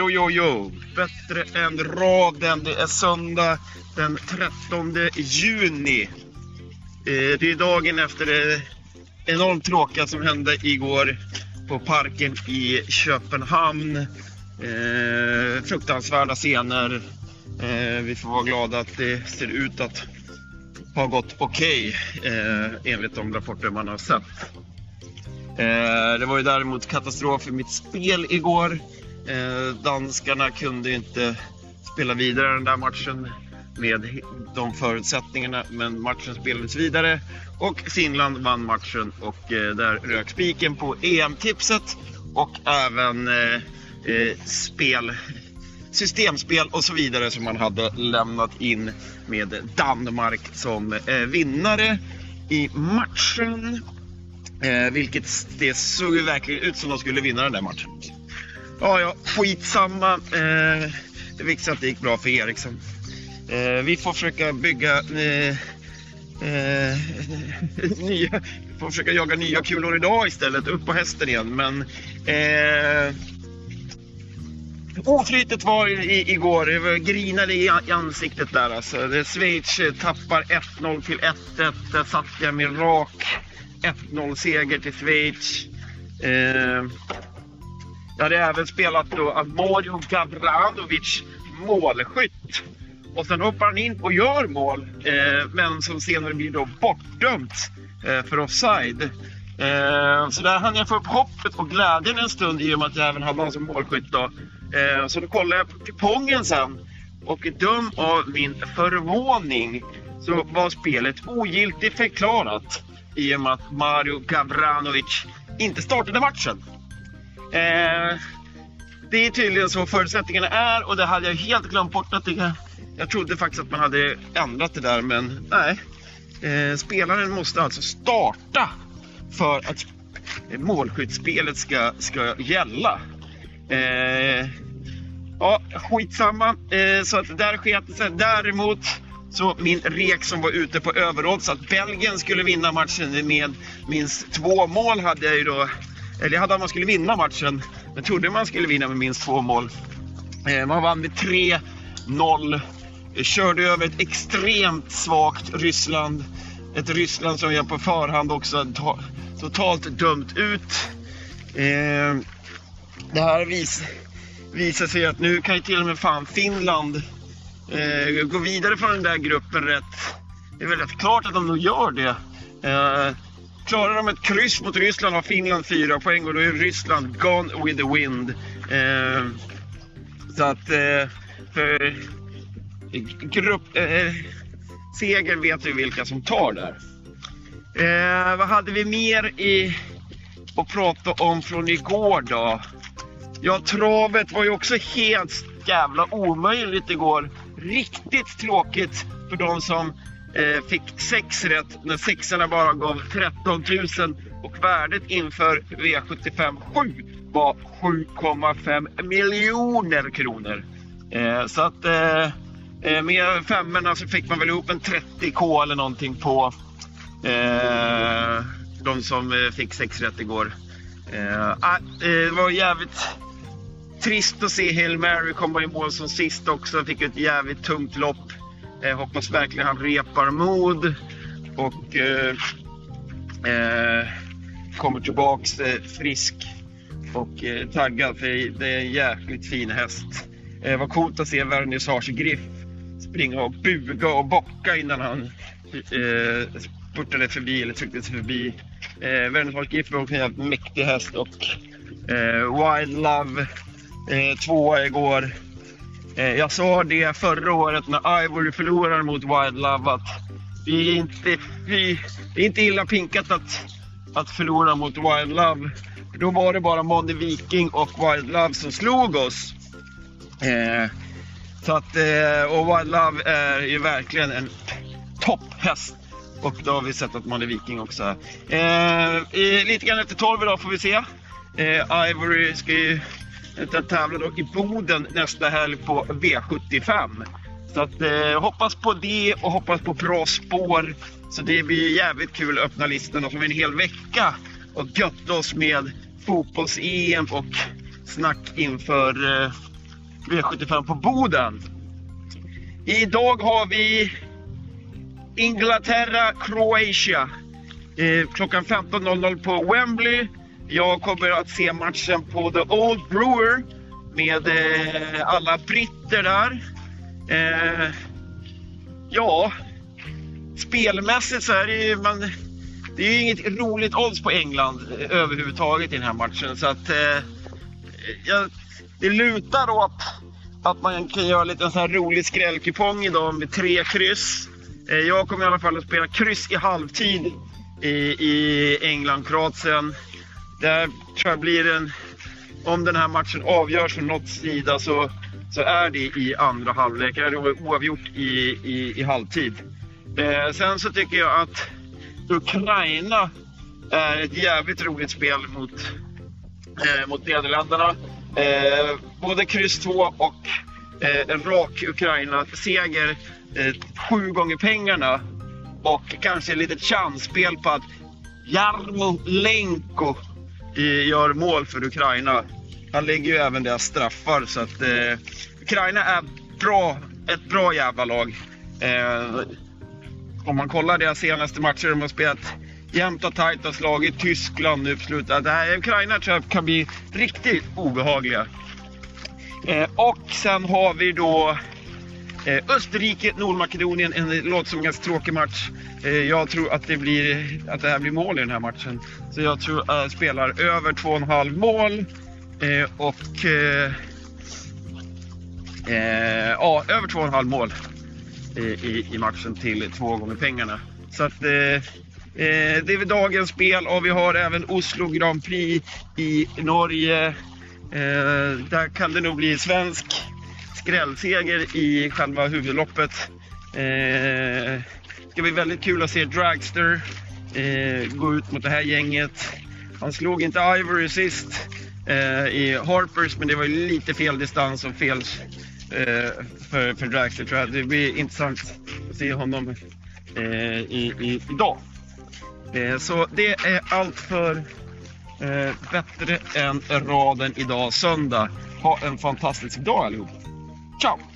Jo, jo, jo. Bättre än raden. Det är söndag den 13 juni. Eh, det är dagen efter det enormt tråkiga som hände igår på parken i Köpenhamn. Eh, fruktansvärda scener. Eh, vi får vara glada att det ser ut att ha gått okej okay, enligt de rapporter man har sett. Det var ju däremot katastrof i mitt spel igår. Eh, danskarna kunde ju inte spela vidare den där matchen med de förutsättningarna, men matchen spelades vidare och Finland vann matchen och eh, där rök spiken på EM-tipset och även eh, spel, systemspel och så vidare som man hade lämnat in med Danmark som vinnare i matchen. Vilket det såg ju verkligen ut som de skulle vinna den där matchen. Ja, ja, skitsamma. Eh, det viktiga är att det gick bra för Eriksson. Eh, vi får försöka bygga eh, eh, nya, vi får försöka jaga nya kulor idag istället, upp på hästen igen. Men eh, oflytet var i, igår, det var grinade i, i ansiktet där alltså. Det, Schweiz eh, tappar 1-0 till 1-1. Där satt jag med rak 1-0 seger till Schweiz. Eh, jag hade även spelat då Mario Gavranovic målskytt. Och sen hoppar han in och gör mål, eh, men som senare blir då bortdömt eh, för offside. Eh, så där hann jag få upp hoppet och glädjen en stund i och med att jag även hade honom som målskytt. Då. Eh, så då kollade jag på kupongen sen och döm av min förvåning så var spelet ogiltigt förklarat i och med att Mario Gavranovic inte startade matchen. Eh, det är tydligen så förutsättningarna är och det hade jag helt glömt bort att det jag trodde faktiskt att man hade ändrat det där, men nej. Eh, spelaren måste alltså starta för att målskyttsspelet ska, ska gälla. Eh, ja, skitsamma. Eh, så att där sket det sig. Däremot så min rek som var ute på överodds att Belgien skulle vinna matchen med minst två mål hade jag ju då. Eller jag hade att man skulle vinna matchen. Men trodde man skulle vinna med minst två mål. Eh, man vann med 3-0 eh, körde över ett extremt svagt Ryssland. Ett Ryssland som jag på förhand också totalt dömt ut. Eh, det här vis, visar sig att nu kan ju till och med fan Finland gå vidare från den där gruppen rätt. Det är väl rätt klart att de nog gör det. Klarar de ett kryss mot Ryssland har Finland fyra poäng och då är Ryssland gone with the wind. Eh, så att eh, för grupp, eh, seger vet vi vilka som tar där. Eh, vad hade vi mer i att prata om från igår då? Ja, travet var ju också helt jävla omöjligt igår. Riktigt tråkigt för de som eh, fick sex rätt när sexorna bara gav 13 000 och värdet inför V75 7 var 7,5 miljoner kronor. Eh, så att eh, eh med femmorna så fick man väl ihop en 30k eller någonting på eh, de som eh, fick sex rätt igår. Eh, ah, eh, det var jävligt trist att se Hail Mary komma i mål som sist också. Fick ett jävligt tungt lopp. Jag hoppas verkligen han repar mod och eh, eh, kommer tillbaks eh, frisk och eh, taggad för det är en jäkligt fin häst. Eh, vad coolt att se Vernissage Griff springa och buga och bocka innan han eh, spurtade förbi eller tryckte sig förbi. Eh, Vernissage Griff var också en jävligt mäktig häst och eh, Wild Love eh, tvåa igår. Eh, jag sa det förra året när Ivory förlorade mot Wild Love att vi är inte, vi, det är inte illa pinkat att, att förlora mot Wild Love. Då var det bara Money Viking och Wild Love som slog oss. Eh, så att, eh, och Wild Love är ju verkligen en topphäst. Och då har vi sett att man viking också. Eh, lite grann efter 12 idag får vi se. Eh, Ivory ska ju utan tävlar då i Boden nästa helg på V75. Så att, eh, hoppas på det och hoppas på bra spår. Så det blir jävligt kul att öppna listan och så en hel vecka och götta oss med fotbolls-EM och snack inför eh, V75 på Boden. Idag har vi Inglaterra, Croatia. Eh, klockan 15.00 på Wembley. Jag kommer att se matchen på The Old Brewer med eh, alla britter där. Eh, ja, spelmässigt så är det ju, man, det är ju inget roligt odds på England eh, överhuvudtaget i den här matchen. Så att eh, jag, det lutar åt att man kan göra lite en sån här rolig skrällkupong idag med tre kryss. Eh, jag kommer i alla fall att spela kryss i halvtid i, i England-Kroatien. Där tror jag blir en, om den här matchen avgörs från något sida så, så är det i andra halvlek. Det är oavgjort i, i, i halvtid. Eh, sen så tycker jag att Ukraina är ett jävligt roligt spel mot, eh, mot Nederländerna. Eh, både kryss 2 och eh, en rak Ukraina-seger, eh, sju gånger pengarna och kanske ett litet chansspel på att Jarmolenko Lenko gör mål för Ukraina. Han lägger ju även deras straffar så att eh, Ukraina är bra, ett bra jävla lag. Eh, om man kollar deras senaste matcher, de har spelat jämnt och tajt, och slagit Tyskland nu på slutet. Det här, Ukraina tror jag kan bli riktigt obehagliga. Eh, och sen har vi då eh, Österrike, Nordmakedonien. En låter som en ganska tråkig match. Eh, jag tror att det, blir, att det här blir mål i den här matchen. Så jag tror att jag spelar över 2,5 mål. Eh, och eh, eh, ja, över 2,5 mål i, i, matchen till två gånger pengarna. Så att det är dagens spel och vi har även Oslo Grand Prix i Norge. Där kan det nog bli svensk skrällseger i själva huvudloppet. Eh, det ska bli väldigt kul att se Dragster eh, gå ut mot det här gänget. Han slog inte Ivory sist eh, i Harpers men det var ju lite fel distans och fel eh, för, för Dragster tror jag. Det blir intressant att se honom eh, i, i, idag. Eh, så det är allt för eh, bättre än raden idag söndag. Ha en fantastisk dag allihop. Chao.